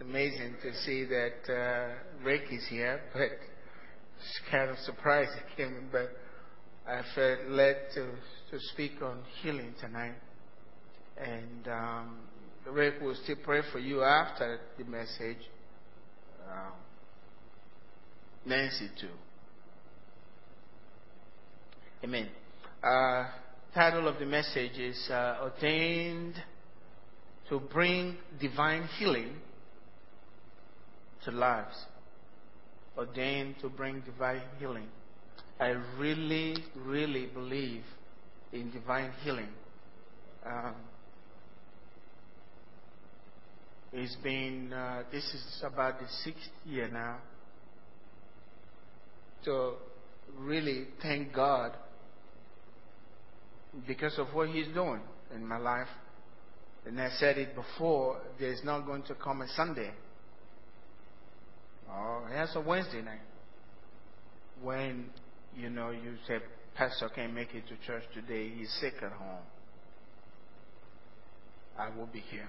It's amazing to see that uh, Rick is here, but it's kind of surprised he came, but I felt led to, to speak on healing tonight. And um, Rick will still pray for you after the message. Um, Nancy, too. Amen. Uh, title of the message is uh, Ordained to Bring Divine Healing to Lives. Ordained to bring divine healing. I really, really believe in divine healing. Um, it's been, uh, this is about the sixth year now. So, really thank God because of what He's doing in my life. And I said it before, there's not going to come a Sunday. Oh, it's a Wednesday night. When, you know, you say, Pastor can't make it to church today, he's sick at home. I will be here.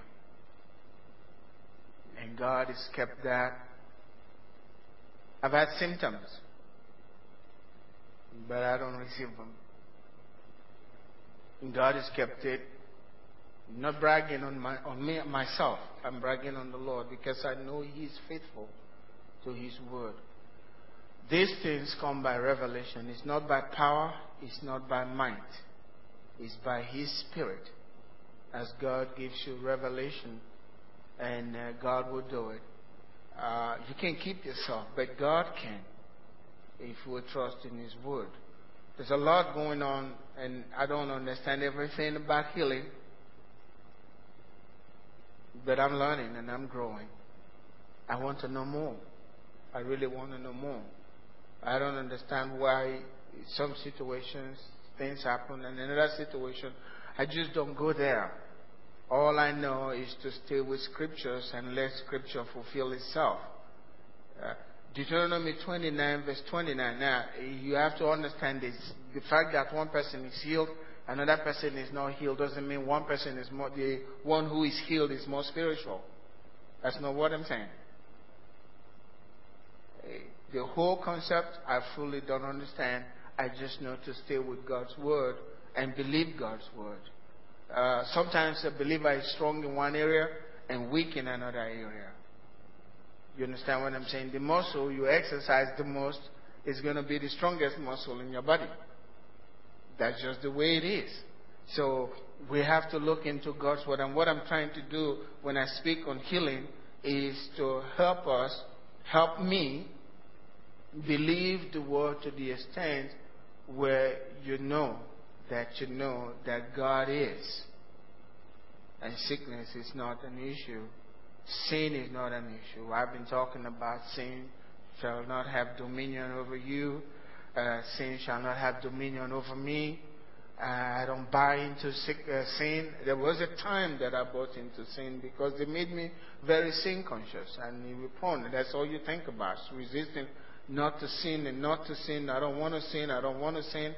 And God has kept that. I've had symptoms, but I don't receive them. And God has kept it. I'm not bragging on my on me myself. I'm bragging on the Lord because I know He's faithful to His word. These things come by revelation. It's not by power. It's not by might. It's by His Spirit. As God gives you revelation, and uh, God will do it. Uh, you can't keep yourself, but God can if you will trust in His word. There's a lot going on, and I don't understand everything about healing, but I'm learning and I'm growing. I want to know more. I really want to know more. I don't understand why some situations things happen, and in another situation, I just don't go there. All I know is to stay with scriptures and let scripture fulfill itself. Uh, Deuteronomy 29, verse 29. Now, you have to understand this. The fact that one person is healed, another person is not healed, doesn't mean one person is more, the one who is healed is more spiritual. That's not what I'm saying. The whole concept, I fully don't understand. I just know to stay with God's word and believe God's word. Uh, sometimes a believer is strong in one area and weak in another area. You understand what I'm saying? The muscle you exercise the most is going to be the strongest muscle in your body. That's just the way it is. So we have to look into God's word. And what I'm trying to do when I speak on healing is to help us, help me believe the word to the extent where you know that you know that God is. And sickness is not an issue. Sin is not an issue. I've been talking about sin shall not have dominion over you. Uh, sin shall not have dominion over me. Uh, I don't buy into sick, uh, sin. There was a time that I bought into sin because they made me very sin conscious and you prone. That's all you think about, resisting not to sin and not to sin. I don't want to sin. I don't want to sin.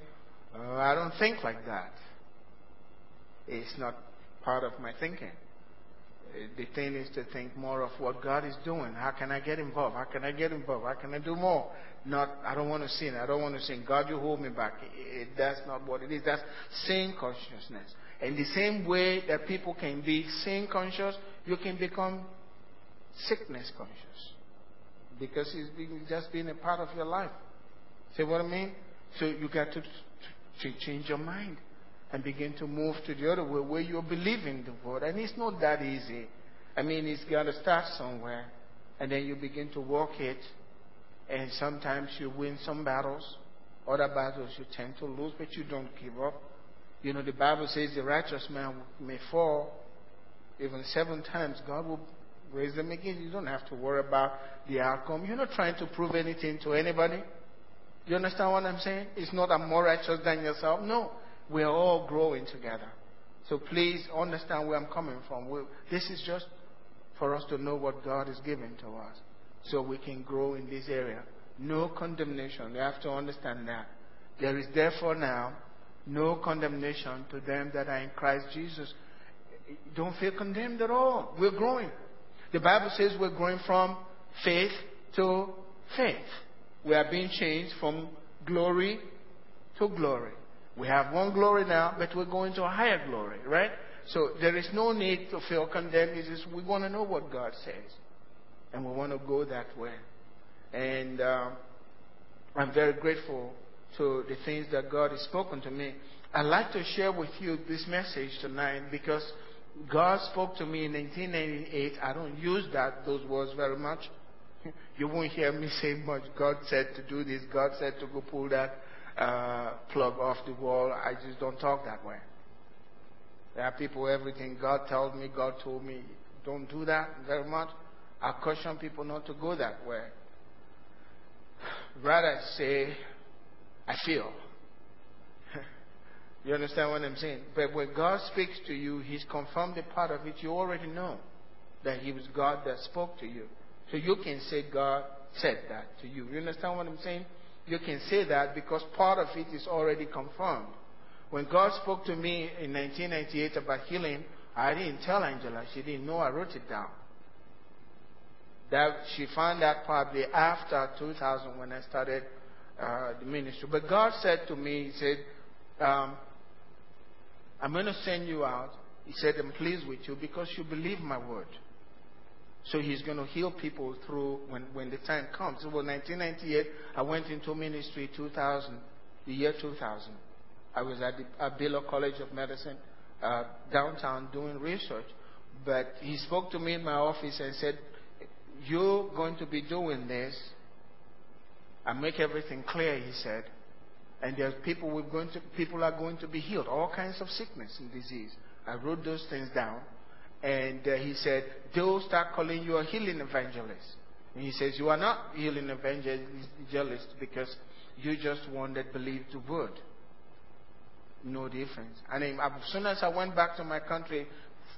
Uh, I don't think like that. It's not part of my thinking. Uh, the thing is to think more of what God is doing. How can I get involved? How can I get involved? How can I do more? Not, I don't want to sin. I don't want to sin. God, you hold me back. It, that's not what it is. That's sin consciousness. In the same way that people can be sin conscious, you can become sickness conscious because it's been, just been a part of your life. See what I mean? So you got to, to change your mind and begin to move to the other way where you're believing the word. And it's not that easy. I mean, it's got to start somewhere. And then you begin to walk it. And sometimes you win some battles. Other battles you tend to lose, but you don't give up. You know, the Bible says the righteous man may fall even seven times. God will raise them again. You don't have to worry about the outcome. You're not trying to prove anything to anybody. You understand what I'm saying? It's not I'm more righteous than yourself. No. We're all growing together. So please understand where I'm coming from. We, this is just for us to know what God is giving to us so we can grow in this area. No condemnation. You have to understand that. There is therefore now no condemnation to them that are in Christ Jesus. Don't feel condemned at all. We're growing. The Bible says we're going from faith to faith. We are being changed from glory to glory. We have one glory now, but we're going to a higher glory, right? So there is no need to feel condemned. It's just we want to know what God says. And we want to go that way. And um, I'm very grateful to the things that God has spoken to me. I'd like to share with you this message tonight because God spoke to me in 1998. I don't use that those words very much. You won't hear me say much. God said to do this. God said to go pull that uh, plug off the wall. I just don't talk that way. There are people, everything God tells me, God told me, don't do that very much. I caution people not to go that way. Rather say, I feel. You understand what I'm saying? But when God speaks to you, He's confirmed a part of it. You already know that He was God that spoke to you. So you can say God said that to you. You understand what I'm saying? You can say that because part of it is already confirmed. When God spoke to me in 1998 about healing, I didn't tell Angela. She didn't know I wrote it down. That she found that probably after 2000 when I started uh, the ministry. But God said to me, He said, um, I'm going to send you out. He said, I'm pleased with you because you believe my word. So he's going to heal people through when, when the time comes. So, well, 1998, I went into ministry 2000, the year 2000. I was at the at Baylor College of Medicine uh, downtown doing research. But he spoke to me in my office and said, You're going to be doing this. I make everything clear, he said. And there's people we're going to people are going to be healed, all kinds of sickness and disease. I wrote those things down. And uh, he said, they'll start calling you a healing evangelist. And he says, you are not healing evangelist because you just one that believed the word. No difference. And as soon as I went back to my country,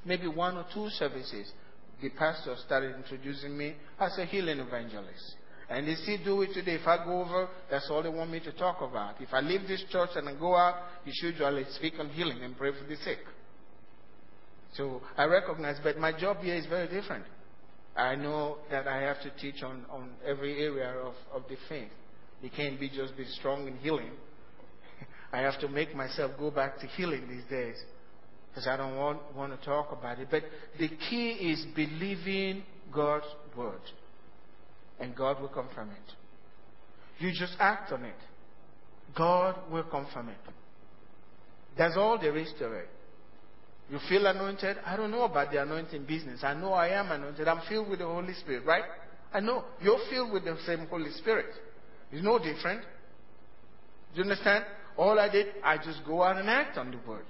maybe one or two services, the pastor started introducing me as a healing evangelist. And they still do it today. If I go over, that's all they want me to talk about. If I leave this church and I go out, should usually speak on healing and pray for the sick. So I recognize, but my job here is very different. I know that I have to teach on, on every area of, of the faith. It can't be just be strong in healing. I have to make myself go back to healing these days because I don't want, want to talk about it. But the key is believing God's word, and God will confirm it. You just act on it. God will confirm it. That's all there is to it. You feel anointed? I don't know about the anointing business. I know I am anointed. I'm filled with the Holy Spirit, right? I know. You're filled with the same Holy Spirit. It's no different. Do you understand? All I did, I just go out and act on the word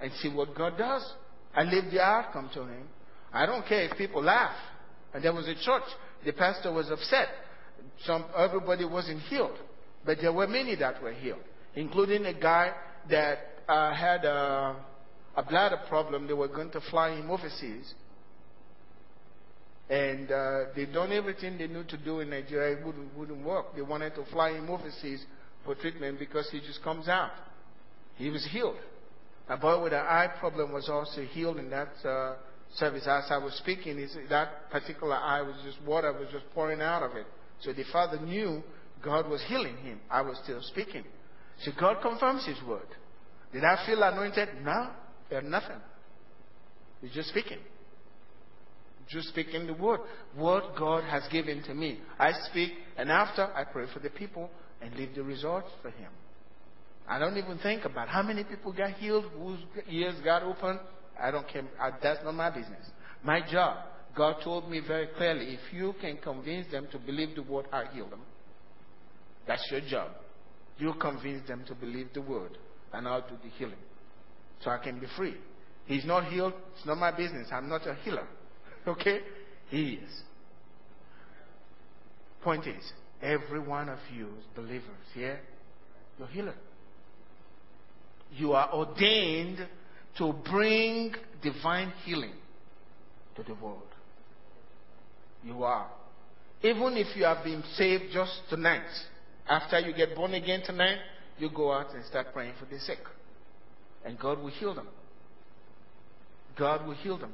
and see what God does. I leave the outcome to Him. I don't care if people laugh. And there was a church, the pastor was upset. Some, everybody wasn't healed. But there were many that were healed, including a guy that uh, had a a bladder problem, they were going to fly him overseas. And uh, they done everything they knew to do in Nigeria. It wouldn't, wouldn't work. They wanted to fly him overseas for treatment because he just comes out. He was healed. A boy with an eye problem was also healed in that uh, service. As I was speaking, that particular eye was just water was just pouring out of it. So the father knew God was healing him. I was still speaking. So God confirms His word. Did I feel anointed? No. They're nothing. You're just speaking. Just speaking the word. What God has given to me. I speak, and after I pray for the people and leave the results for Him. I don't even think about how many people got healed, whose ears got open. I don't care. I, that's not my business. My job, God told me very clearly, if you can convince them to believe the word, I heal them. That's your job. You convince them to believe the word, and I'll do the healing so I can be free. He's not healed. It's not my business. I'm not a healer. Okay? He is. Point is, every one of you believers here, you're healer. You are ordained to bring divine healing to the world. You are. Even if you have been saved just tonight, after you get born again tonight, you go out and start praying for the sick and God will heal them. God will heal them.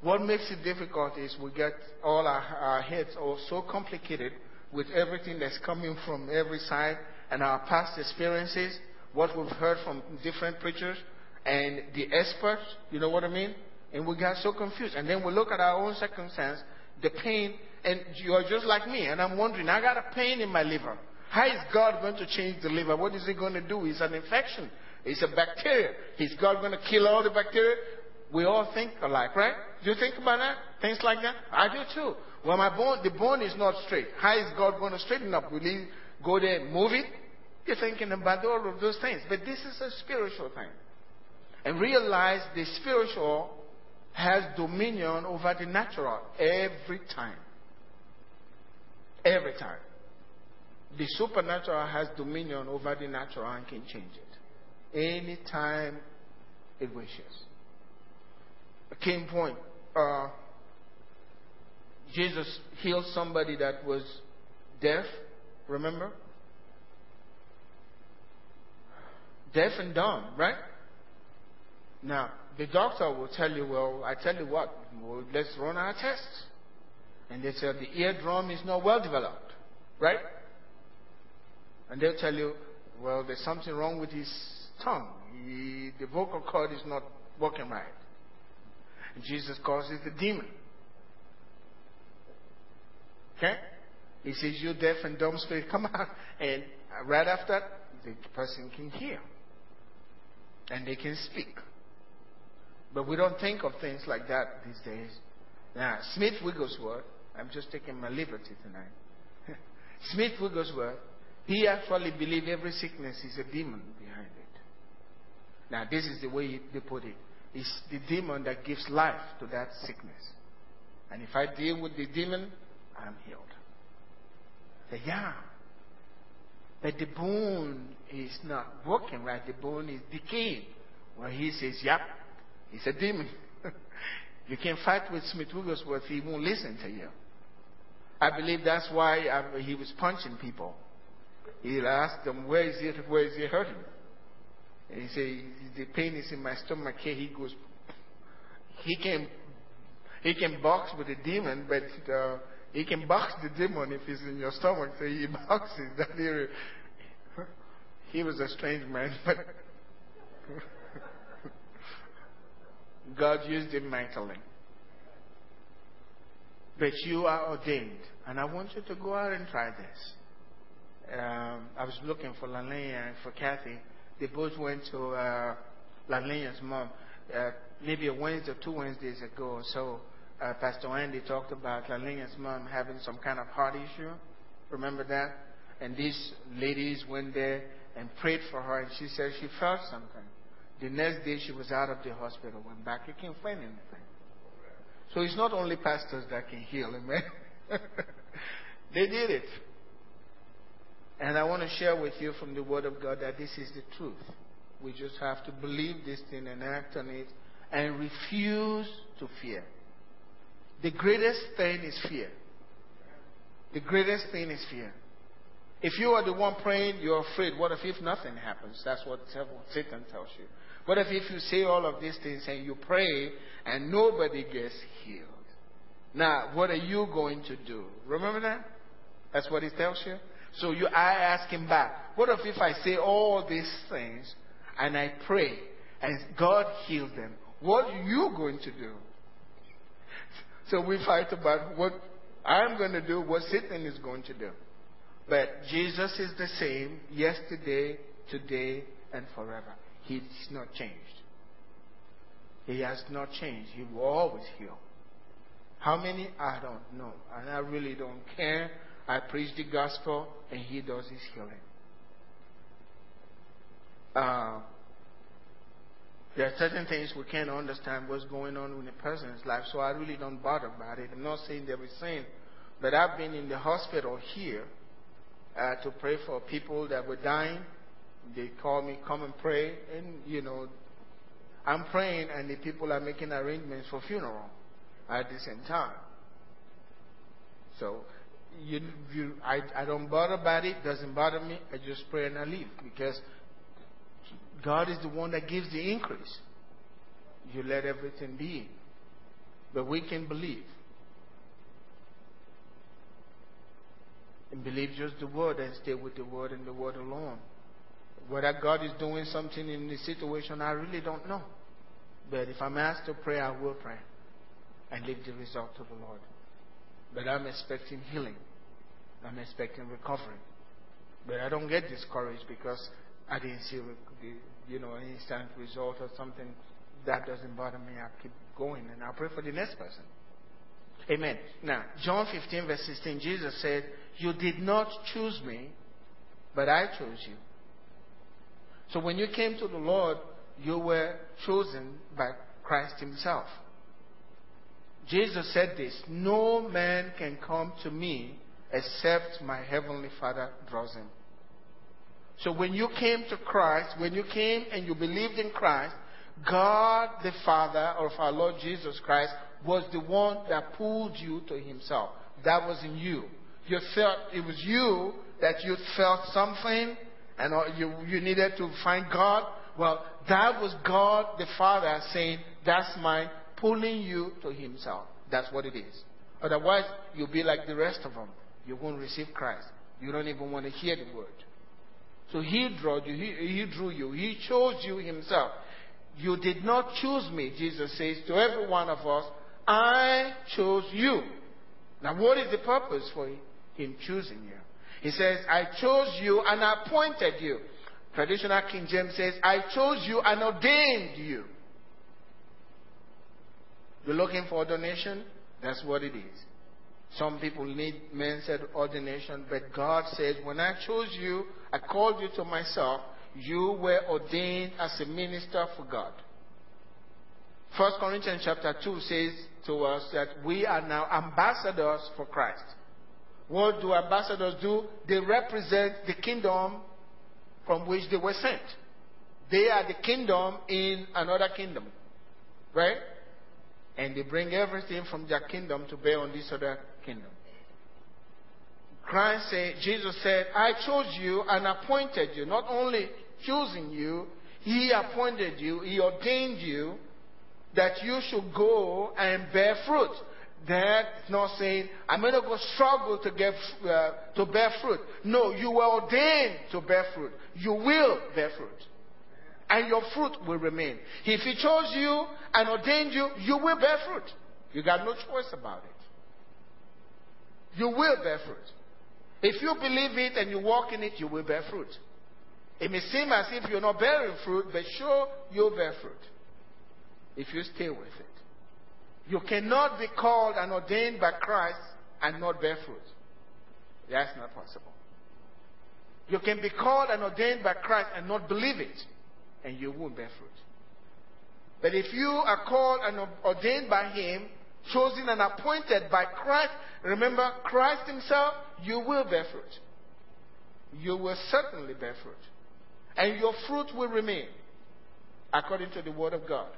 What makes it difficult is we get all our, our heads all so complicated with everything that's coming from every side and our past experiences, what we've heard from different preachers and the experts, you know what I mean? And we got so confused. And then we look at our own circumstance, the pain, and you're just like me, and I'm wondering, I got a pain in my liver. How is God going to change the liver? What is He going to do? It's an infection. It's a bacteria. Is God going to kill all the bacteria? We all think alike, right? Do you think about that? Things like that? I do too. Well, my bone, the bone is not straight. How is God going to straighten up? Will He go there and move it? You're thinking about all of those things. But this is a spiritual thing. And realize the spiritual has dominion over the natural every time. Every time. The supernatural has dominion over the natural and can change it. Anytime it wishes. A key point. Uh, Jesus healed somebody that was deaf, remember? Deaf and dumb, right? Now, the doctor will tell you, well, I tell you what, well, let's run our tests. And they say the eardrum is not well developed, right? And they'll tell you, well, there's something wrong with his tongue. He, the vocal cord is not working right. And Jesus calls it the demon. Okay? He says, You deaf and dumb spirit, come out. And right after, the person can hear. And they can speak. But we don't think of things like that these days. Now, Smith Wigglesworth, I'm just taking my liberty tonight. Smith Wigglesworth, he actually believed every sickness is a demon behind it. Now, this is the way they put it. It's the demon that gives life to that sickness. And if I deal with the demon, I'm healed. Say, yeah. But the bone is not working right. The bone is decaying. Well, he says, yep, He's a demon. you can fight with Smith Wigglesworth, he won't listen to you. I believe that's why I, he was punching people. He'll ask them, where is it, where is it hurting? And he say, the pain is in my stomach here. He goes, he can, he can box with the demon, but uh, he can box the demon if he's in your stomach. So he boxes that area. He was a strange man, but God used him mightily. But you are ordained, and I want you to go out and try this. Um, I was looking for Lalena and for Kathy. They both went to uh, Lalena's mom uh, maybe a Wednesday or two Wednesdays ago. So uh, Pastor Andy talked about Lalena's mom having some kind of heart issue. Remember that? And these ladies went there and prayed for her, and she said she felt something. The next day she was out of the hospital, went back, you can't find anything. So it's not only pastors that can heal, eh? amen. they did it. And I want to share with you from the Word of God that this is the truth. We just have to believe this thing and act on it and refuse to fear. The greatest thing is fear. The greatest thing is fear. If you are the one praying, you're afraid. What if, if nothing happens? That's what Satan tells you. What if, if you say all of these things and you pray and nobody gets healed? Now, what are you going to do? Remember that? That's what he tells you. So you, I ask him back, what if if I say all these things and I pray and God heals them? What are you going to do? So we fight about what I'm going to do, what Satan is going to do. But Jesus is the same yesterday, today, and forever. He's not changed. He has not changed. He will always heal. How many? I don't know. And I really don't care. I preach the gospel and he does his healing. Uh, there are certain things we can't understand what's going on in a person's life, so I really don't bother about it. I'm not saying they're sin, but I've been in the hospital here uh, to pray for people that were dying they call me, come and pray, and you know, I'm praying, and the people are making arrangements for funeral at the same time. So, you, you, I, I don't bother about it. Doesn't bother me. I just pray and I leave because God is the one that gives the increase. You let everything be. But we can believe. And believe just the word and stay with the word and the word alone. Whether God is doing something in the situation, I really don't know. But if I'm asked to pray, I will pray and leave the result to the Lord. But I'm expecting healing. I'm expecting recovery. But I don't get discouraged because I didn't see the, you know, instant result or something. That doesn't bother me. I keep going and I pray for the next person. Amen. Now, John 15, verse 16, Jesus said, You did not choose me, but I chose you. So when you came to the Lord, you were chosen by Christ Himself. Jesus said this No man can come to me except my heavenly Father draws him. So when you came to Christ, when you came and you believed in Christ, God the Father of our Lord Jesus Christ was the one that pulled you to himself. That was in you. You felt it was you that you felt something and uh, you, you needed to find God. Well, that was God the Father saying, That's my pulling you to himself. That's what it is. Otherwise, you'll be like the rest of them. You won't receive Christ. You don't even want to hear the word. So he drew you. He, he drew you. He chose you himself. You did not choose me, Jesus says to every one of us. I chose you. Now, what is the purpose for him choosing you? He says, I chose you and appointed you. Traditional King James says, I chose you and ordained you. You're looking for ordination? That's what it is. Some people need men-said ordination, but God says, when I chose you, I called you to myself, you were ordained as a minister for God. 1 Corinthians chapter 2 says to us that we are now ambassadors for Christ. What do ambassadors do? They represent the kingdom from which they were sent. They are the kingdom in another kingdom. Right? And they bring everything from their kingdom to bear on this other kingdom. Christ said, Jesus said, I chose you and appointed you. Not only choosing you, He appointed you, He ordained you that you should go and bear fruit. That's not saying, I'm going to go struggle to, get, uh, to bear fruit. No, you were ordained to bear fruit. You will bear fruit. And your fruit will remain. If He chose you and ordained you, you will bear fruit. You got no choice about it you will bear fruit. If you believe it and you walk in it, you will bear fruit. It may seem as if you're not bearing fruit, but sure, you'll bear fruit if you stay with it. You cannot be called and ordained by Christ and not bear fruit. That's not possible. You can be called and ordained by Christ and not believe it, and you won't bear fruit. But if you are called and ordained by Him chosen and appointed by Christ, remember Christ Himself, you will bear fruit. You will certainly bear fruit. And your fruit will remain according to the Word of God.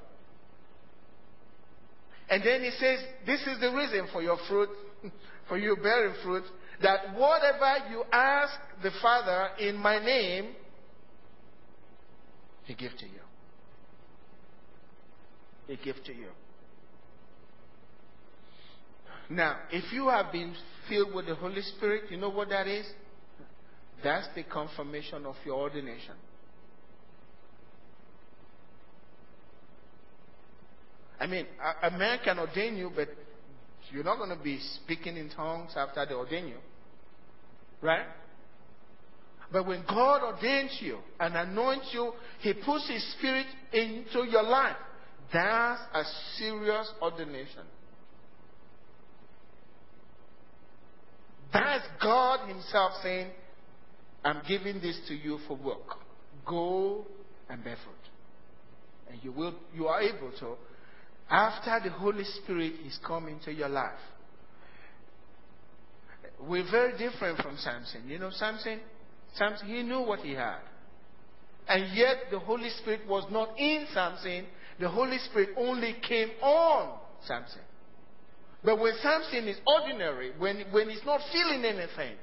And then He says, This is the reason for your fruit, for you bearing fruit, that whatever you ask the Father in my name, He give to you. He give to you. Now, if you have been filled with the Holy Spirit, you know what that is? That's the confirmation of your ordination. I mean, a, a man can ordain you, but you're not going to be speaking in tongues after they ordain you. Right? But when God ordains you and anoints you, He puts His Spirit into your life. That's a serious ordination. That's God Himself saying, I'm giving this to you for work. Go and bear fruit. And you will you are able to after the Holy Spirit is come into your life. We're very different from Samson. You know Samson? Samson he knew what he had. And yet the Holy Spirit was not in Samson. The Holy Spirit only came on Samson. But when Samson is ordinary, when, when he's not feeling anything,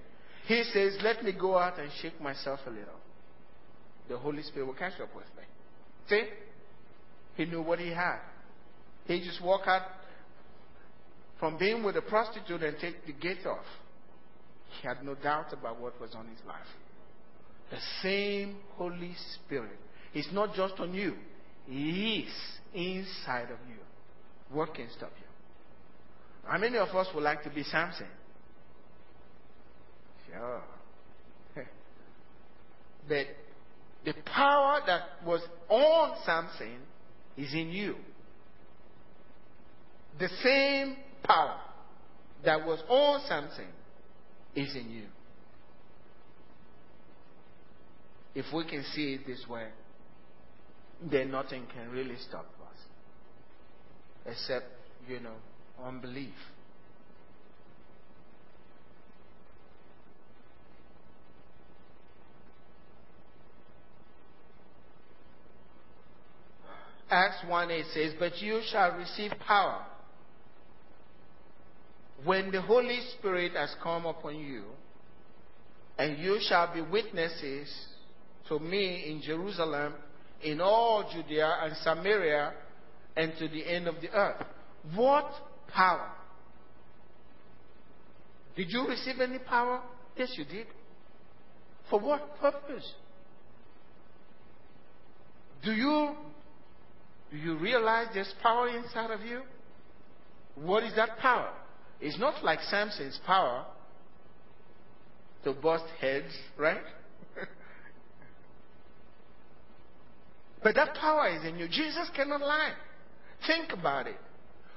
he says, Let me go out and shake myself a little. The Holy Spirit will catch up with me. See? He knew what he had. He just walked out from being with a prostitute and take the gate off. He had no doubt about what was on his life. The same Holy Spirit is not just on you, He is inside of you. What can stop you? How many of us would like to be Samson? Sure. but the power that was on Samson is in you. The same power that was on Samson is in you. If we can see it this way, then nothing can really stop us except, you know, unbelief. Acts 1 8 says, But you shall receive power when the Holy Spirit has come upon you, and you shall be witnesses to me in Jerusalem, in all Judea and Samaria, and to the end of the earth. What power? Did you receive any power? Yes, you did. For what purpose? Do you do you realize there's power inside of you? What is that power? It's not like Samson's power to bust heads, right? but that power is in you. Jesus cannot lie. Think about it.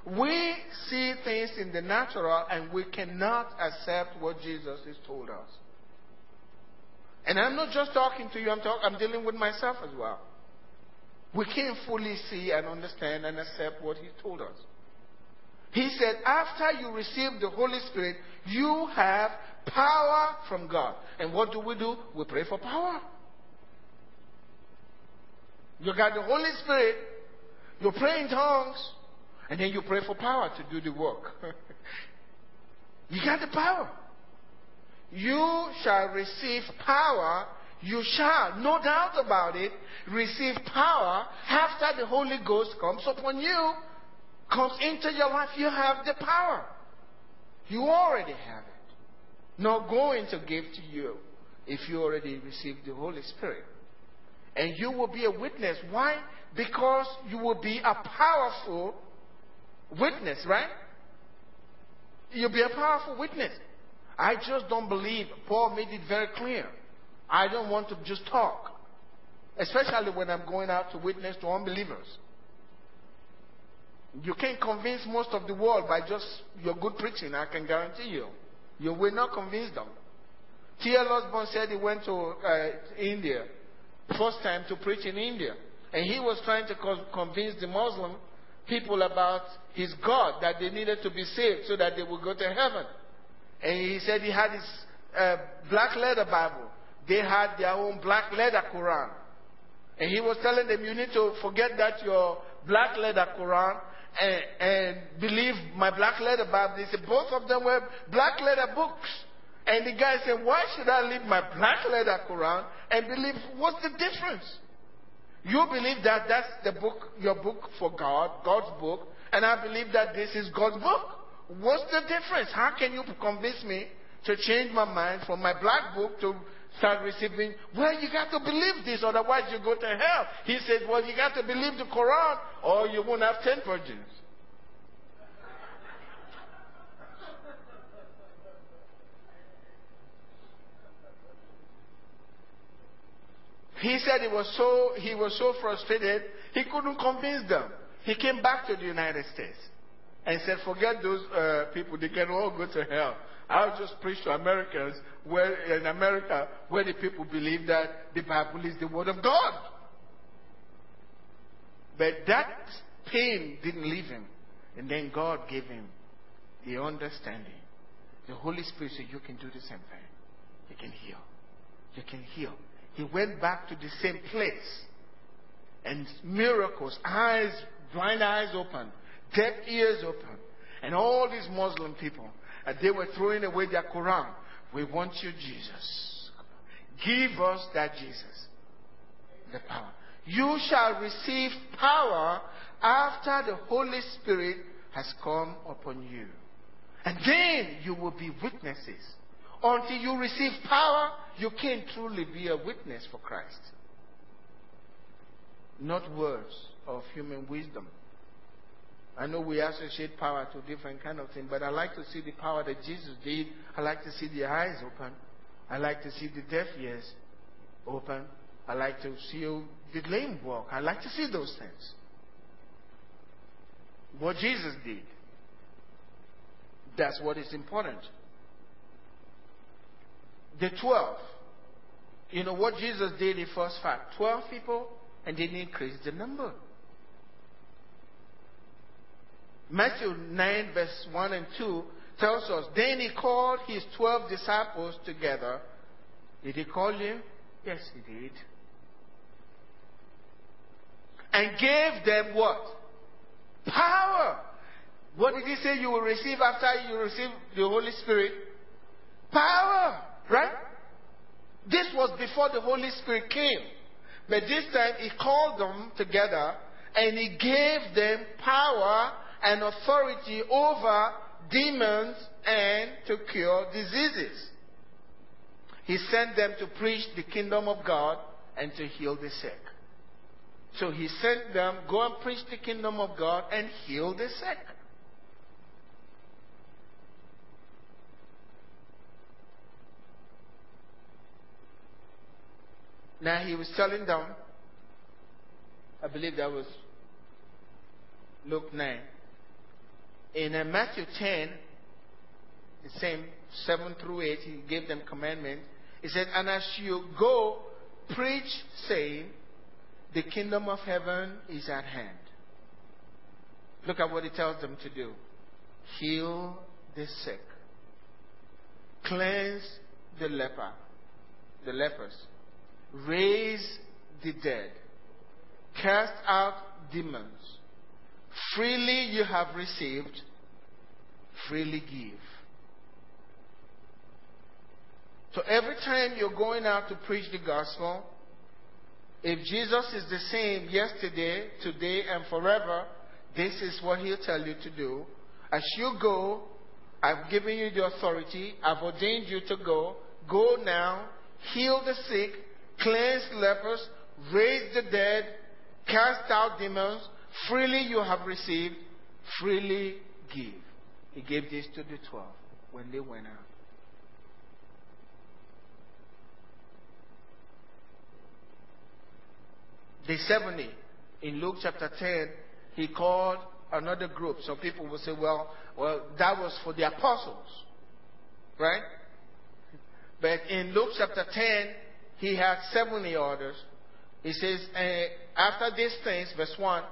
We see things in the natural and we cannot accept what Jesus has told us. And I'm not just talking to you, I'm, talk, I'm dealing with myself as well. We can't fully see and understand and accept what He told us. He said, after you receive the Holy Spirit, you have power from God. And what do we do? We pray for power. You got the Holy Spirit, you pray in tongues, and then you pray for power to do the work. you got the power. You shall receive power. You shall, no doubt about it, receive power after the Holy Ghost comes upon you, comes into your life. You have the power. You already have it. Not going to give to you if you already received the Holy Spirit. And you will be a witness. Why? Because you will be a powerful witness, right? You'll be a powerful witness. I just don't believe, Paul made it very clear. I don't want to just talk, especially when I'm going out to witness to unbelievers. You can't convince most of the world by just your good preaching, I can guarantee you. You will not convince them. T.L. Osborn said he went to uh, India, first time to preach in India. And he was trying to co- convince the Muslim people about his God, that they needed to be saved so that they would go to heaven. And he said he had his uh, black leather Bible. They had their own black leather Quran. And he was telling them, you need to forget that your black leather Quran and, and believe my black leather Bible. They said both of them were black leather books. And the guy said, why should I leave my black leather Quran and believe, what's the difference? You believe that that's the book, your book for God, God's book, and I believe that this is God's book. What's the difference? How can you convince me to change my mind from my black book to start receiving? Well, you got to believe this, otherwise you go to hell. He said, well, you got to believe the Quran, or you won't have ten virgins. He said he was so he was so frustrated he couldn't convince them. He came back to the United States and said, "Forget those uh, people; they can all go to hell. I'll just preach to Americans where in America where the people believe that the Bible is the word of God." But that pain didn't leave him, and then God gave him the understanding. The Holy Spirit said, "You can do the same thing. You can heal. You can heal." he went back to the same place. And miracles, eyes, blind eyes open, deaf ears open. And all these Muslim people, and they were throwing away their Quran. We want you, Jesus. Give us that Jesus. The power. You shall receive power after the Holy Spirit has come upon you. And then you will be witnesses. Until you receive power, you can't truly be a witness for Christ. Not words of human wisdom. I know we associate power to different kind of things, but I like to see the power that Jesus did. I like to see the eyes open. I like to see the deaf ears open. I like to see the lame walk. I like to see those things. What Jesus did. That's what is important. The 12. You know what Jesus did in first fact? 12 people and then increase the number. Matthew 9, verse 1 and 2 tells us, Then he called his 12 disciples together. Did he call you? Yes, he did. And gave them what? Power. What did he say you will receive after you receive the Holy Spirit? Power. Right? This was before the Holy Spirit came. But this time he called them together and he gave them power and authority over demons and to cure diseases. He sent them to preach the kingdom of God and to heal the sick. So he sent them, go and preach the kingdom of God and heal the sick. Now he was telling them, I believe that was Luke 9. In uh, Matthew 10, the same 7 through 8, he gave them commandment. He said, And as you go, preach, saying, The kingdom of heaven is at hand. Look at what he tells them to do heal the sick, cleanse the leper, the lepers raise the dead, cast out demons. Freely you have received, freely give. So every time you're going out to preach the gospel, if Jesus is the same yesterday, today, and forever, this is what he'll tell you to do. As you go, I've given you the authority, I've ordained you to go. Go now, heal the sick, cleanse lepers, raise the dead, cast out demons. Freely you have received, freely give. He gave this to the twelve when they went out. The 70 in Luke chapter 10, he called another group. Some people will say, well, well, that was for the apostles. Right? But in Luke chapter 10, he had 70 orders. He says, uh, after these things, verse 1,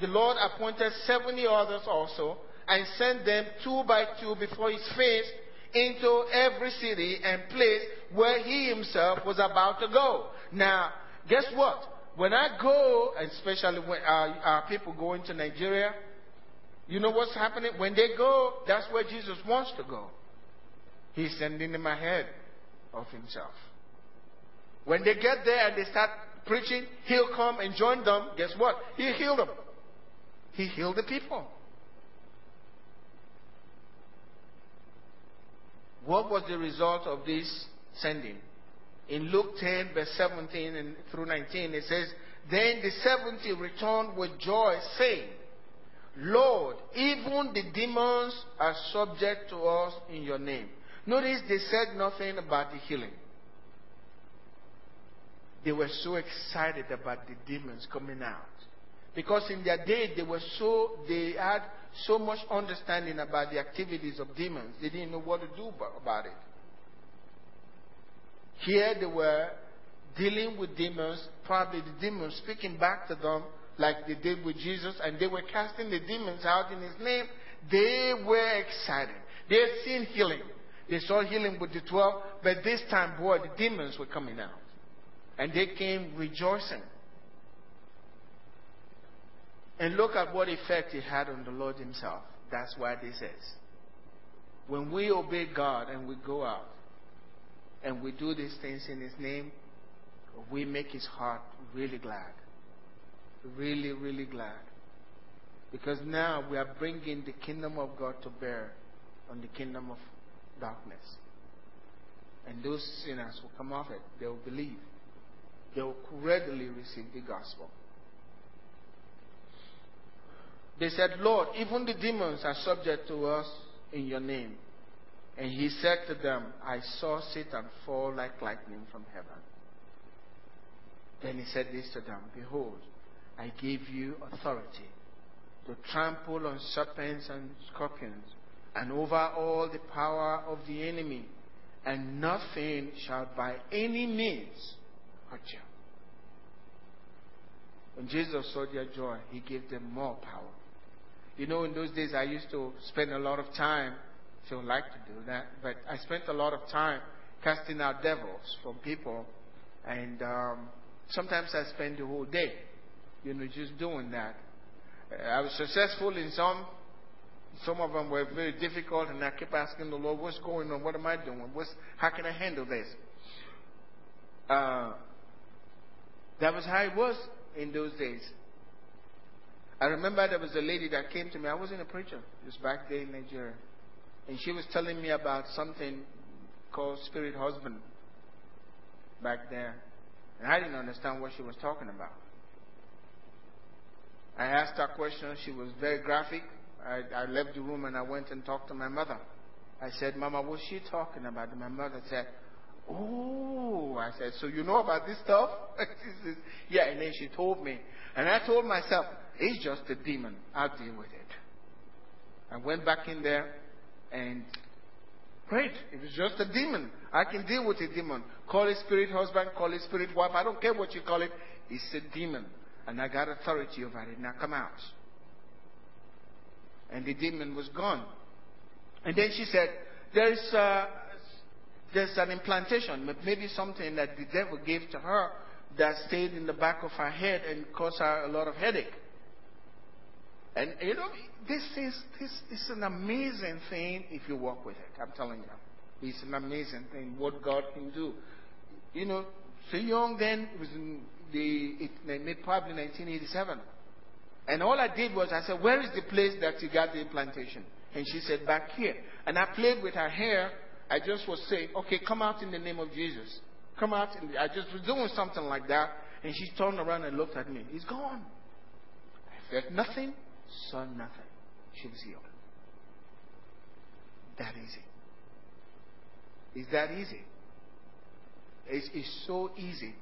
the Lord appointed 70 others also and sent them two by two before his face into every city and place where he himself was about to go. Now, guess what? When I go, especially when uh, uh, people go into Nigeria, you know what's happening? When they go, that's where Jesus wants to go. He's sending them ahead of himself. When they get there and they start preaching, he'll come and join them. Guess what? He healed them. He healed the people. What was the result of this sending? In Luke 10, verse 17 and through 19, it says, Then the seventy returned with joy, saying, Lord, even the demons are subject to us in your name. Notice they said nothing about the healing. They were so excited about the demons coming out. Because in their day, they were so, they had so much understanding about the activities of demons. They didn't know what to do about it. Here they were dealing with demons, probably the demons speaking back to them like they did with Jesus, and they were casting the demons out in his name. They were excited. They had seen healing. They saw healing with the 12, but this time, boy, the demons were coming out. And they came rejoicing. And look at what effect it had on the Lord Himself. That's why this says. When we obey God and we go out and we do these things in His name, we make His heart really glad. Really, really glad. Because now we are bringing the kingdom of God to bear on the kingdom of darkness. And those sinners will come off it. They will believe. They will readily receive the gospel. They said, Lord, even the demons are subject to us in your name. And he said to them, I saw Satan fall like lightning from heaven. Then he said this to them Behold, I give you authority to trample on serpents and scorpions and over all the power of the enemy, and nothing shall by any means hurt you. When Jesus saw their joy, he gave them more power. You know, in those days I used to spend a lot of time, still like to do that, but I spent a lot of time casting out devils from people, and um, sometimes I spend the whole day, you know, just doing that. I was successful in some. Some of them were very difficult, and I kept asking the Lord, "What's going on? What am I doing? What's, how can I handle this?" Uh, that was how it was in those days. I remember there was a lady that came to me. I wasn't a preacher. It was back there in Nigeria. And she was telling me about something called spirit husband back there. And I didn't understand what she was talking about. I asked her questions. She was very graphic. I, I left the room and I went and talked to my mother. I said, Mama, what's she talking about? And my mother said, Oh, I said, so you know about this stuff? she says, yeah, and then she told me. And I told myself, it's just a demon. I'll deal with it. I went back in there and prayed. It was just a demon. I can deal with a demon. Call it spirit husband, call it spirit wife. I don't care what you call it. It's a demon. And I got authority over it. Now come out. And the demon was gone. And then she said, There's, uh, there's an implantation, but maybe something that the devil gave to her that stayed in the back of her head and caused her a lot of headache. And you know, this is this is an amazing thing if you work with it. I'm telling you, it's an amazing thing what God can do. You know, so young then was in the it, probably 1987, and all I did was I said, "Where is the place that you got the implantation?" And she said, "Back here." And I played with her hair. I just was saying, "Okay, come out in the name of Jesus." Come out. And I just was doing something like that, and she turned around and looked at me. He's gone. I felt nothing, saw nothing. She was healed. That easy. Is that easy? It's, it's so easy.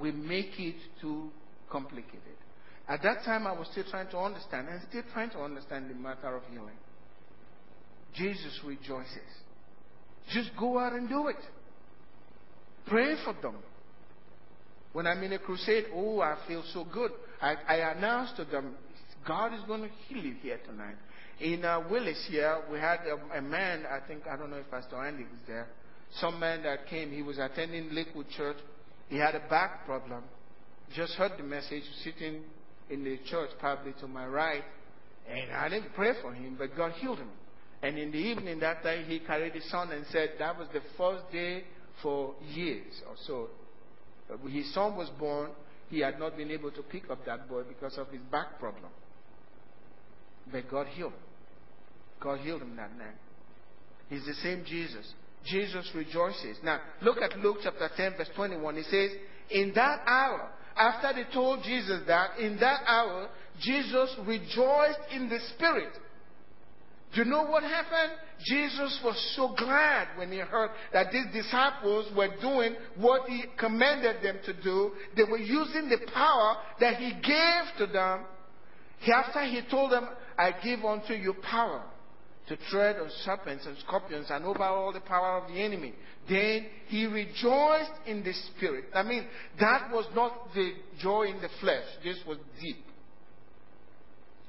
We make it too complicated. At that time, I was still trying to understand and still trying to understand the matter of healing. Jesus rejoices. Just go out and do it. Pray for them. When I'm in a crusade, oh, I feel so good. I, I announce to them, God is going to heal you here tonight. In uh, Willis here, we had a, a, man, I think, I don't know if Pastor Andy was there, some man that came, he was attending Lakewood Church. He had a back problem. Just heard the message, sitting in the church, probably to my right. And I didn't pray for him, but God healed him. And in the evening that day, he carried his son and said that was the first day for years or so. His son was born. He had not been able to pick up that boy because of his back problem. But God healed him. God healed him that night. He's the same Jesus. Jesus rejoices. Now, look at Luke chapter 10, verse 21. He says, In that hour, after they told Jesus that, in that hour, Jesus rejoiced in the Spirit you know what happened? Jesus was so glad when he heard that these disciples were doing what he commanded them to do. They were using the power that he gave to them. After he told them, I give unto you power to tread on serpents and scorpions and over all the power of the enemy. Then he rejoiced in the spirit. I mean, that was not the joy in the flesh. This was deep.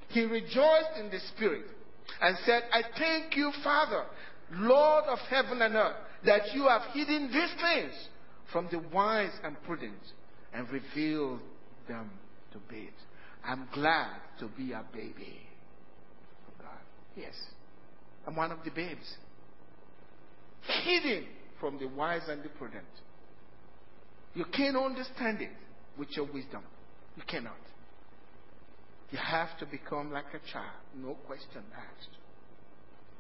He rejoiced in the spirit and said, I thank you, Father, Lord of heaven and earth, that you have hidden these things from the wise and prudent and revealed them to babes. I'm glad to be a baby God. Yes, I'm one of the babes. Hidden from the wise and the prudent. You can't understand it with your wisdom. You cannot. You have to become like a child, no question asked.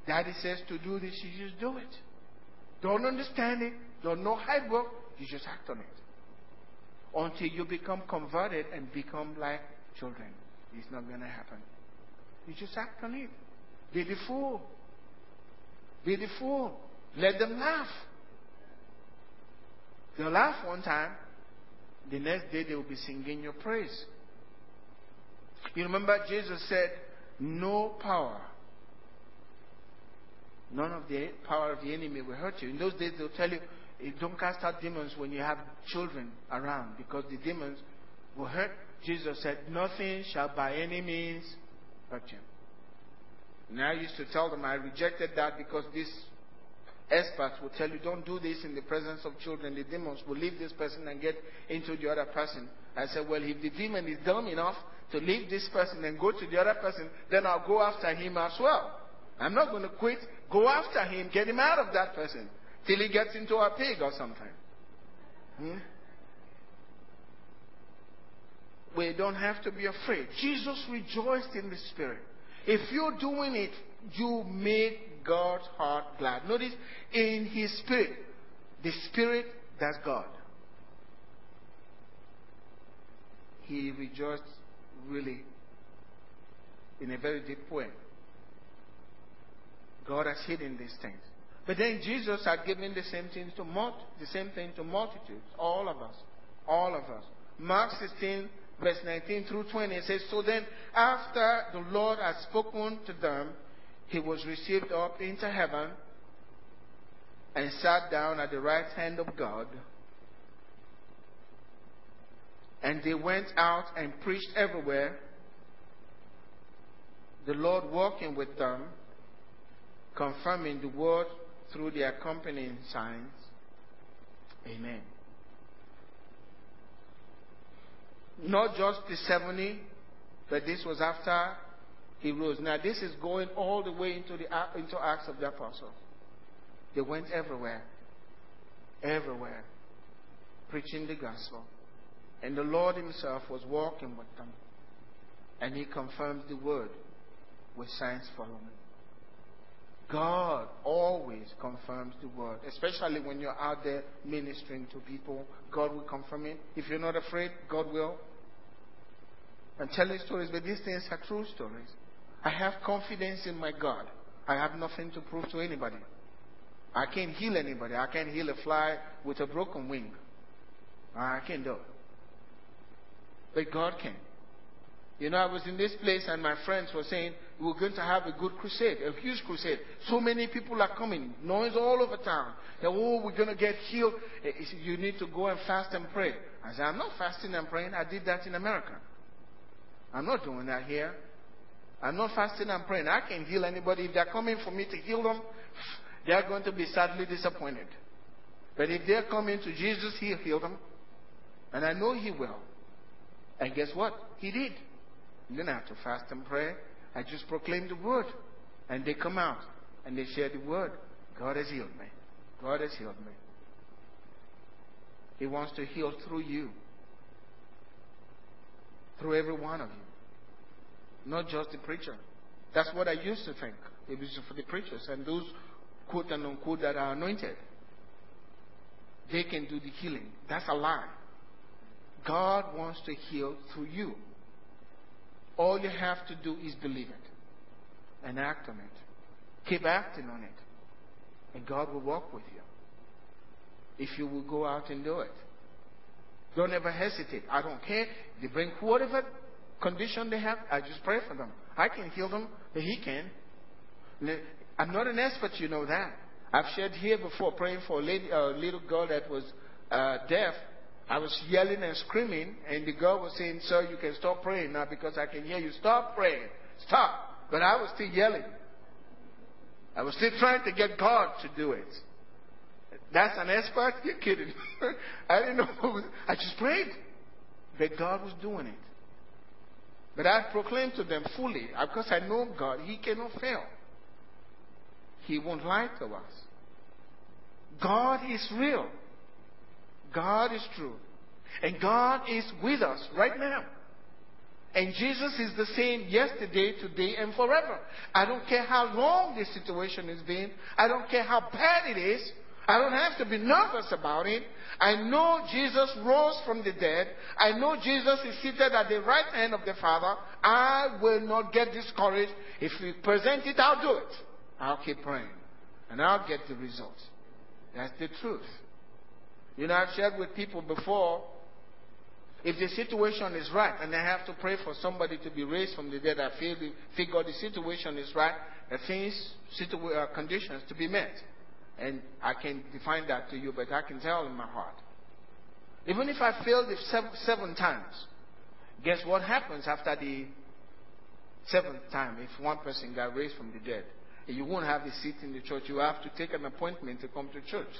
Daddy says to do this, you just do it. Don't understand it, don't know how it works, you just act on it. Until you become converted and become like children. It's not going to happen. You just act on it. Be the fool. Be the fool. Let them laugh. They'll laugh one time. The next day they will be singing your praise. You remember Jesus said, No power, none of the power of the enemy will hurt you. In those days they'll tell you, don't cast out demons when you have children around because the demons will hurt. Jesus said, Nothing shall by any means hurt you. And I used to tell them I rejected that because these experts will tell you don't do this in the presence of children. The demons will leave this person and get into the other person. I said, well, if the demon is dumb enough to leave this person and go to the other person, then I'll go after him as well. I'm not going to quit. Go after him, get him out of that person till he gets into a pig or something. Hmm? We don't have to be afraid. Jesus rejoiced in the Spirit. If you're doing it, you make God's heart glad. Notice, in His Spirit, the Spirit, that's God. He rejoiced really in a very deep way. God has hidden these things. But then Jesus had given the same thing to the same thing to multitudes, all of us, all of us. Mark 16 verse 19 through 20, says, So then, after the Lord had spoken to them, he was received up into heaven and sat down at the right hand of God. And they went out and preached everywhere, the Lord walking with them, confirming the word through the accompanying signs. Amen. Not just the 70, but this was after he rose. Now, this is going all the way into, the, into Acts of the Apostles. They went everywhere, everywhere, preaching the gospel. And the Lord Himself was walking with them. And He confirmed the word with signs following. God always confirms the word, especially when you're out there ministering to people. God will confirm it. If you're not afraid, God will. I'm telling stories, but these things are true stories. I have confidence in my God. I have nothing to prove to anybody. I can't heal anybody. I can't heal a fly with a broken wing. I can't do it. But God can. You know, I was in this place and my friends were saying we are going to have a good crusade, a huge crusade. So many people are coming, noise all over town. That, oh, we're going to get healed. Eh, you need to go and fast and pray. I said, I'm not fasting and praying. I did that in America. I'm not doing that here. I'm not fasting and praying. I can heal anybody. If they're coming for me to heal them, they're going to be sadly disappointed. But if they're coming to Jesus, He'll heal them. And I know He will. And guess what? He did. You didn't have to fast and pray. I just proclaimed the word. And they come out and they share the word. God has healed me. God has healed me. He wants to heal through you. Through every one of you. Not just the preacher. That's what I used to think. It was for the preachers and those quote and unquote that are anointed. They can do the healing. That's a lie. God wants to heal through you. All you have to do is believe it and act on it. Keep acting on it. And God will walk with you. If you will go out and do it. Don't ever hesitate. I don't care. They bring whatever condition they have, I just pray for them. I can heal them, but He can. I'm not an expert, you know that. I've shared here before praying for a, lady, a little girl that was uh, deaf I was yelling and screaming, and the girl was saying, Sir, you can stop praying now because I can hear you. Stop praying. Stop. But I was still yelling. I was still trying to get God to do it. That's an expert? You're kidding. I didn't know. Was, I just prayed. But God was doing it. But I proclaimed to them fully, because I know God, He cannot fail. He won't lie to us. God is real. God is true. And God is with us right now. And Jesus is the same yesterday, today, and forever. I don't care how long this situation has been. I don't care how bad it is. I don't have to be nervous about it. I know Jesus rose from the dead. I know Jesus is seated at the right hand of the Father. I will not get discouraged. If we present it, I'll do it. I'll keep praying. And I'll get the results. That's the truth. You know, I've shared with people before if the situation is right and I have to pray for somebody to be raised from the dead, I feel the, figure the situation is right, the things, situa- uh, conditions to be met. And I can define that to you, but I can tell in my heart. Even if I failed it seven times, guess what happens after the seventh time if one person got raised from the dead? You won't have a seat in the church. You have to take an appointment to come to church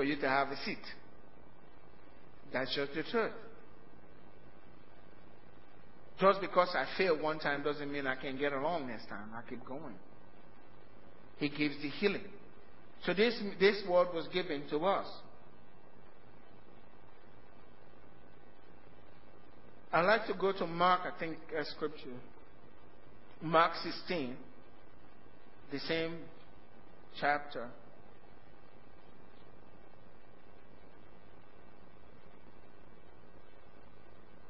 for you to have a seat. That's just the truth. Just because I failed one time doesn't mean I can't get along next time. I keep going. He gives the healing. So this, this word was given to us. I'd like to go to Mark, I think, scripture. Mark 16, the same chapter.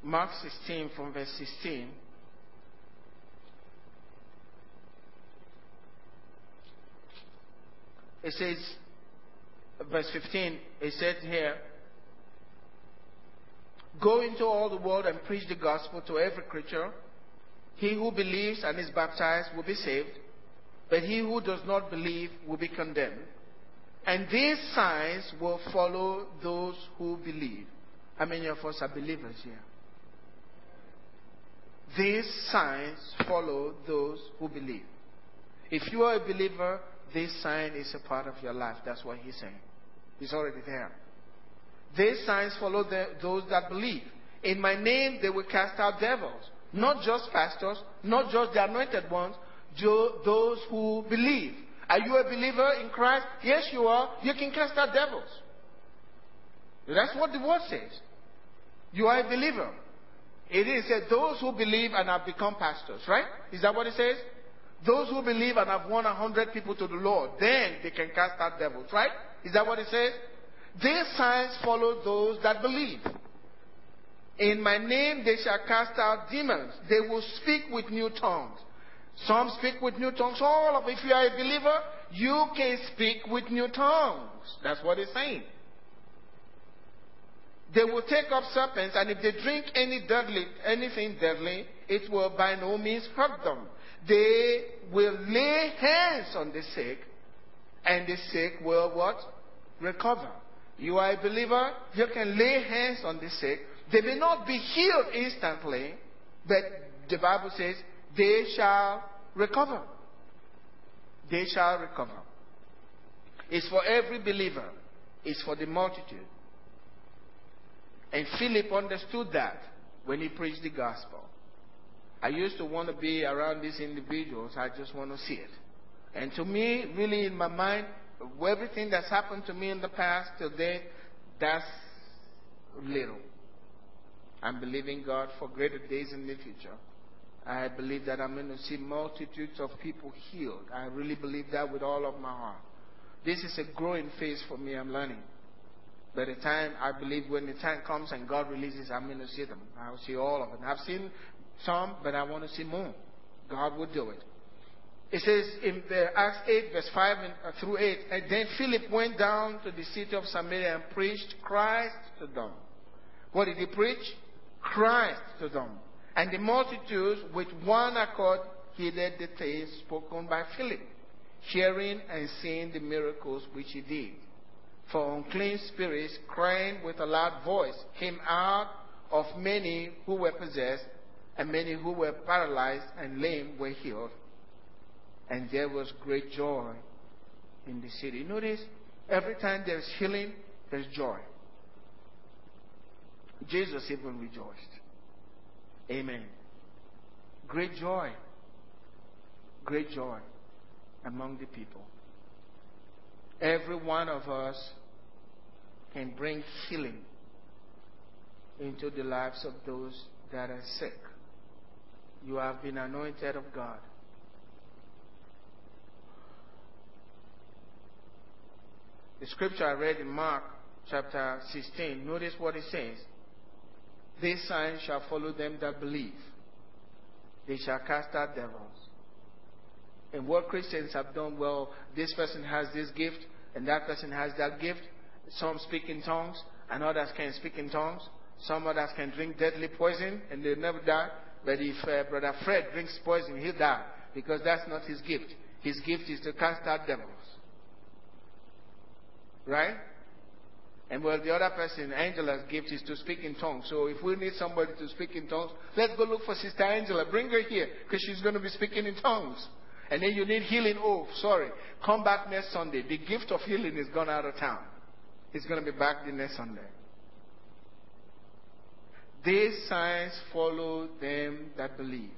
Mark 16 from verse 16. It says, verse 15, it said here, Go into all the world and preach the gospel to every creature. He who believes and is baptized will be saved, but he who does not believe will be condemned. And these signs will follow those who believe. How many of us are believers here? These signs follow those who believe. If you are a believer, this sign is a part of your life. That's what he's saying. It's already there. These signs follow the, those that believe. In my name, they will cast out devils. Not just pastors, not just the anointed ones, those who believe. Are you a believer in Christ? Yes, you are. You can cast out devils. That's what the word says. You are a believer. It is said, those who believe and have become pastors, right? Is that what it says? Those who believe and have won a hundred people to the Lord, then they can cast out devils, right? Is that what it says? These signs follow those that believe. In my name they shall cast out demons. They will speak with new tongues. Some speak with new tongues. All of if you are a believer, you can speak with new tongues. That's what it's saying. They will take up serpents, and if they drink any deadly, anything deadly, it will by no means hurt them. They will lay hands on the sick, and the sick will what? Recover. You are a believer, you can lay hands on the sick. They may not be healed instantly, but the Bible says they shall recover. They shall recover. It's for every believer, it's for the multitude. And Philip understood that when he preached the gospel. I used to want to be around these individuals. I just want to see it. And to me, really in my mind, everything that's happened to me in the past till date, that's little. I'm believing God for greater days in the future. I believe that I'm going to see multitudes of people healed. I really believe that with all of my heart. This is a growing phase for me. I'm learning. By the time I believe when the time comes and God releases, I'm going to see them. I'll see all of them. I've seen some, but I want to see more. God will do it. It says in Acts 8, verse 5 uh, through 8, and then Philip went down to the city of Samaria and preached Christ to them. What did he preach? Christ to them. And the multitudes with one accord heeded the things spoken by Philip, hearing and seeing the miracles which he did. For unclean spirits, crying with a loud voice, came out of many who were possessed, and many who were paralyzed and lame were healed. And there was great joy in the city. Notice, every time there's healing, there's joy. Jesus even rejoiced. Amen. Great joy. Great joy among the people. Every one of us can bring healing into the lives of those that are sick. You have been anointed of God. The scripture I read in Mark chapter 16, notice what it says. These signs shall follow them that believe. They shall cast out devils. And what Christians have done, well, this person has this gift, and that person has that gift. Some speak in tongues, and others can speak in tongues. Some others can drink deadly poison, and they never die. But if uh, Brother Fred drinks poison, he'll die, because that's not his gift. His gift is to cast out devils. Right? And well, the other person, Angela's gift is to speak in tongues. So if we need somebody to speak in tongues, let's go look for Sister Angela. Bring her here, because she's going to be speaking in tongues. And then you need healing. Oh, sorry. Come back next Sunday. The gift of healing is gone out of town. It's going to be back the next Sunday. These signs follow them that believe.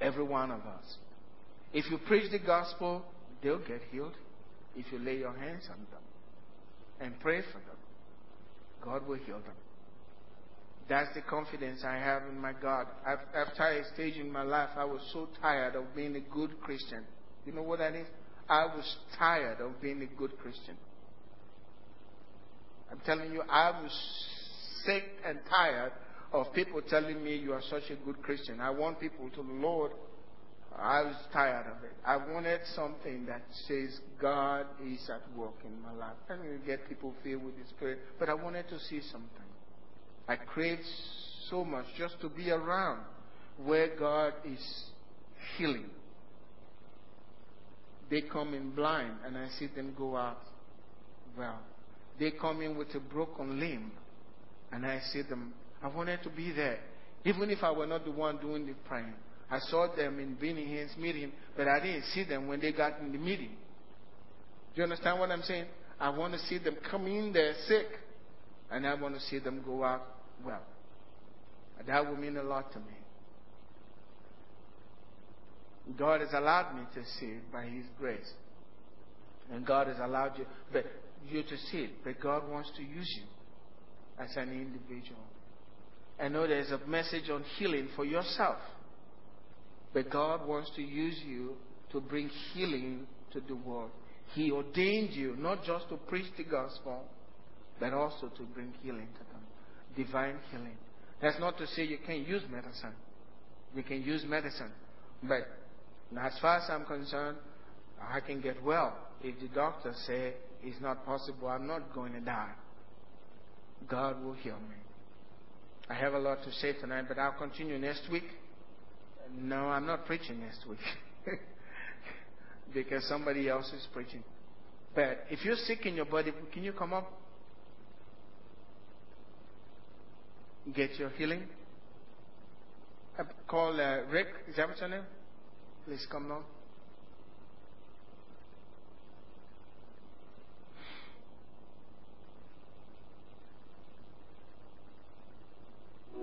Every one of us. If you preach the gospel, they'll get healed. If you lay your hands on them and pray for them, God will heal them. That's the confidence I have in my God. After a stage in my life, I was so tired of being a good Christian. You know what that is? I was tired of being a good Christian. I'm telling you, I was sick and tired of people telling me you are such a good Christian. I want people to Lord. I was tired of it. I wanted something that says God is at work in my life. I didn't get people filled with the Spirit, but I wanted to see something. I craved so much just to be around where God is healing. They come in blind and I see them go out well. They come in with a broken limb and I see them. I wanted to be there. Even if I were not the one doing the praying. I saw them in Benny Hinn's meeting, but I didn't see them when they got in the meeting. Do you understand what I'm saying? I want to see them come in there sick, and I want to see them go out well. That would mean a lot to me. God has allowed me to see by His grace. And God has allowed you, but you to see it. But God wants to use you as an individual. I know there's a message on healing for yourself. But God wants to use you to bring healing to the world. He ordained you not just to preach the gospel, but also to bring healing to them. Divine healing. That's not to say you can't use medicine. You can use medicine. But as far as I'm concerned, I can get well. If the doctor say it's not possible, I'm not going to die. God will heal me. I have a lot to say tonight, but I'll continue next week. No, I'm not preaching next week because somebody else is preaching. But if you're sick in your body, can you come up? Get your healing. Call uh, Rick. Is that what's your name? Please come down.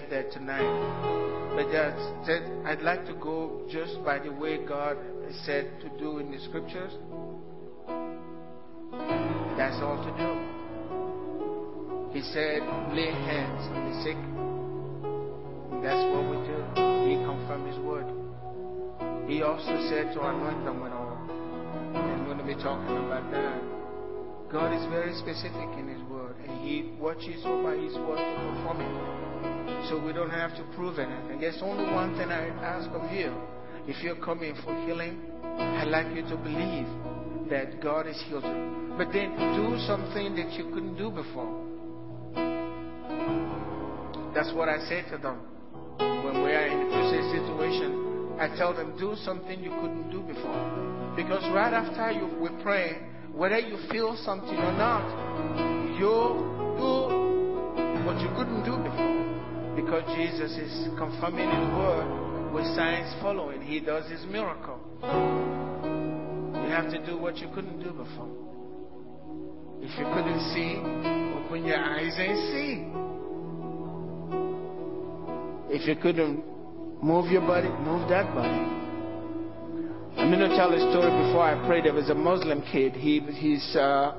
get there tonight. But that I'd like to go just by the way God said to do in the scriptures. That's all to do. He said, lay hands on the sick. That's what we do. He confirmed His word. He also said to anoint them with oil. We're going to be talking about that. God is very specific in His word, and He watches over His word to perform it. So we don't have to prove anything. There's only one thing I ask of you. If you're coming for healing, I'd like you to believe that God has healed you. But then do something that you couldn't do before. That's what I say to them. When we are in a crusade situation, I tell them, do something you couldn't do before. Because right after you, we pray, whether you feel something or not, you do what you couldn't do before. Because Jesus is confirming His word with signs following. He does His miracle. You have to do what you couldn't do before. If you couldn't see, open your eyes and see. If you couldn't move your body, move that body. I'm going to tell a story before I pray. There was a Muslim kid. He, he's, uh,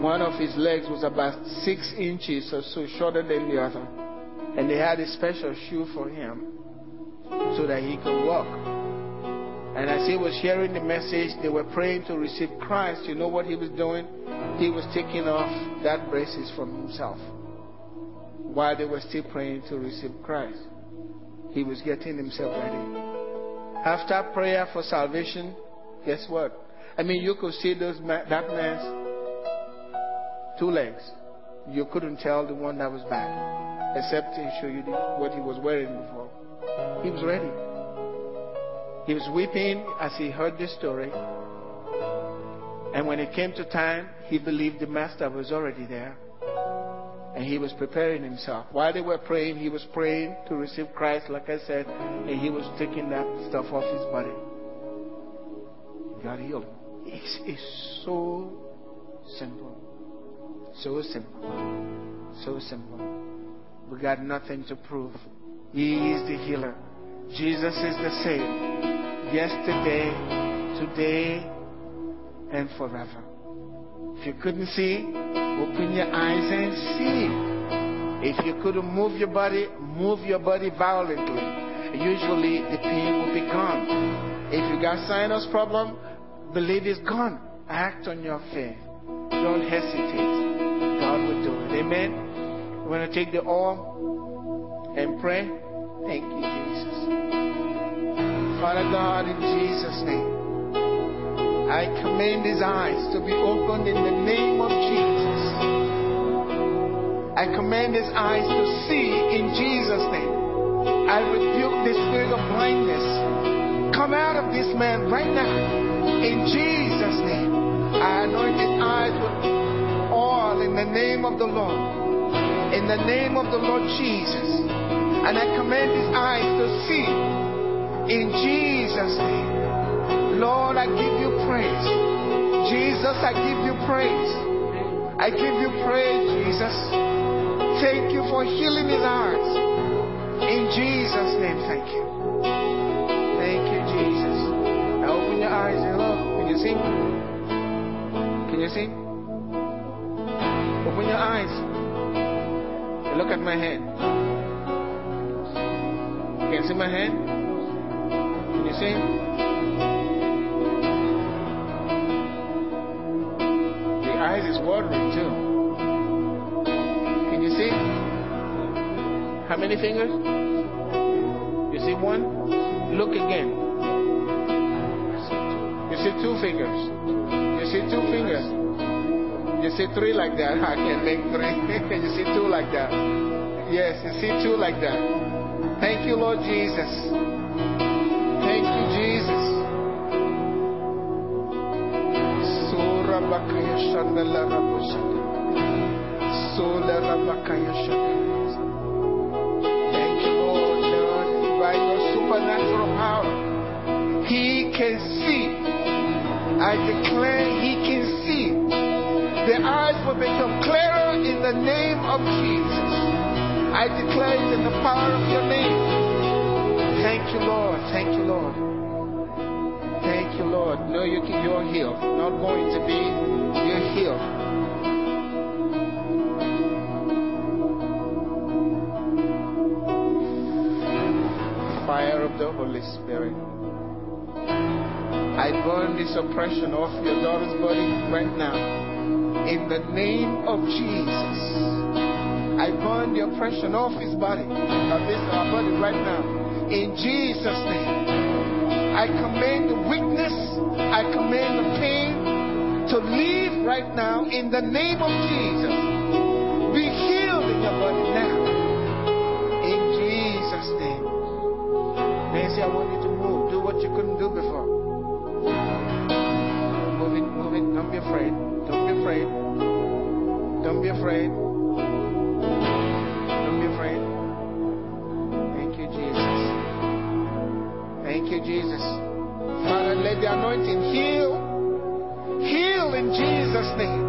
one of his legs was about six inches or so shorter than the other. And they had a special shoe for him so that he could walk. And as he was hearing the message, they were praying to receive Christ. You know what he was doing? He was taking off that braces from himself while they were still praying to receive Christ. He was getting himself ready. After prayer for salvation, guess what? I mean, you could see those that man's two legs. You couldn't tell the one that was back, except to show you what he was wearing before. He was ready. He was weeping as he heard this story. And when it came to time, he believed the master was already there. And he was preparing himself. While they were praying, he was praying to receive Christ, like I said, and he was taking that stuff off his body. God healed him. It's, it's so simple. So simple. So simple. We got nothing to prove. He is the healer. Jesus is the same. Yesterday, today, and forever. If you couldn't see, open your eyes and see. If you couldn't move your body, move your body violently. Usually the pain will be gone. If you got sinus problem, believe it's gone. Act on your faith. Don't hesitate. God will do it. Amen. You want to take the oil and pray? Thank you, Jesus. Father God, in Jesus' name. I command his eyes to be opened in the name of Jesus. I command his eyes to see in Jesus' name. I rebuke the spirit of blindness. Come out of this man right now. In Jesus' name. I anoint his eyes with the name of the Lord. In the name of the Lord Jesus. And I command his eyes to see. In Jesus' name. Lord, I give you praise. Jesus, I give you praise. I give you praise, Jesus. Thank you for healing his heart. In Jesus' name, thank you. Thank you, Jesus. Now open your eyes and look. Can you see? Can you see? Your eyes look at my hand. Can you see my hand? Can you see? The eyes is watering too. Can you see? How many fingers? You see one? Look again. You see two fingers. You see two fingers. You see three like that. I can make three. you see two like that. Yes, you see two like that. Thank you, Lord Jesus. Thank you, Jesus. Rabakaya Shandala Rabushaka. Sola Rabakaya Shaka. Thank you, Lord, Lord, by your supernatural power. He can see. I declare he can see. The eyes will become clearer in the name of Jesus. I declare it in the power of your name. Thank you, Lord. Thank you, Lord. Thank you, Lord. No, you you're healed. Not going to be. You're healed. Fire of the Holy Spirit. I burn this oppression off your daughter's body right now. In the name of Jesus. I burn the oppression off his body, of this our body right now. In Jesus' name. I command the weakness, I command the pain to leave right now in the name of Jesus. Be afraid. Don't be afraid. Thank you, Jesus. Thank you, Jesus. Father, let the anointing heal. Heal in Jesus' name.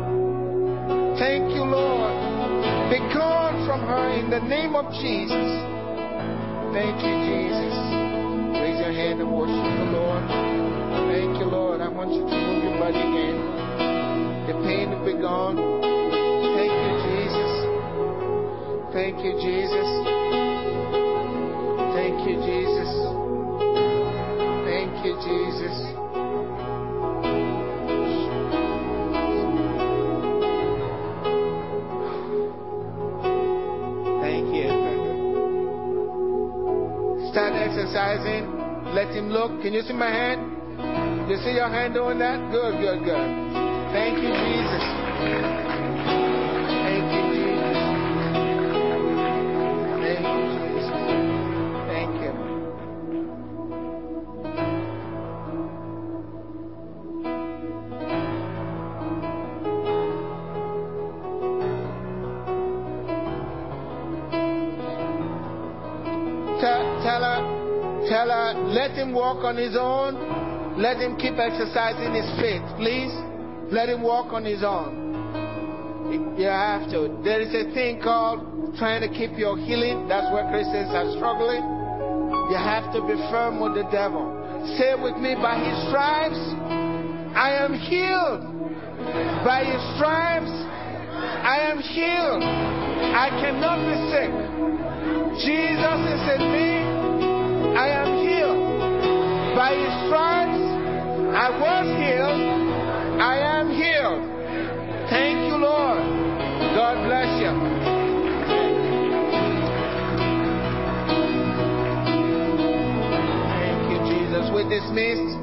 Thank you, Lord. Be gone from her in the name of Jesus. Can you see my hand? You see your hand doing that? Good, good, good. Thank you, Jesus. Walk on his own. Let him keep exercising his faith, please. Let him walk on his own. You have to. There is a thing called trying to keep your healing. That's where Christians are struggling. You have to be firm with the devil. Say with me, by his stripes, I am healed. By his stripes, I am healed. I cannot be sick. Jesus is in me. I am healed. By his stripes, I was healed. I am healed. Thank you, Lord. God bless you. Thank you, Jesus. We're dismissed.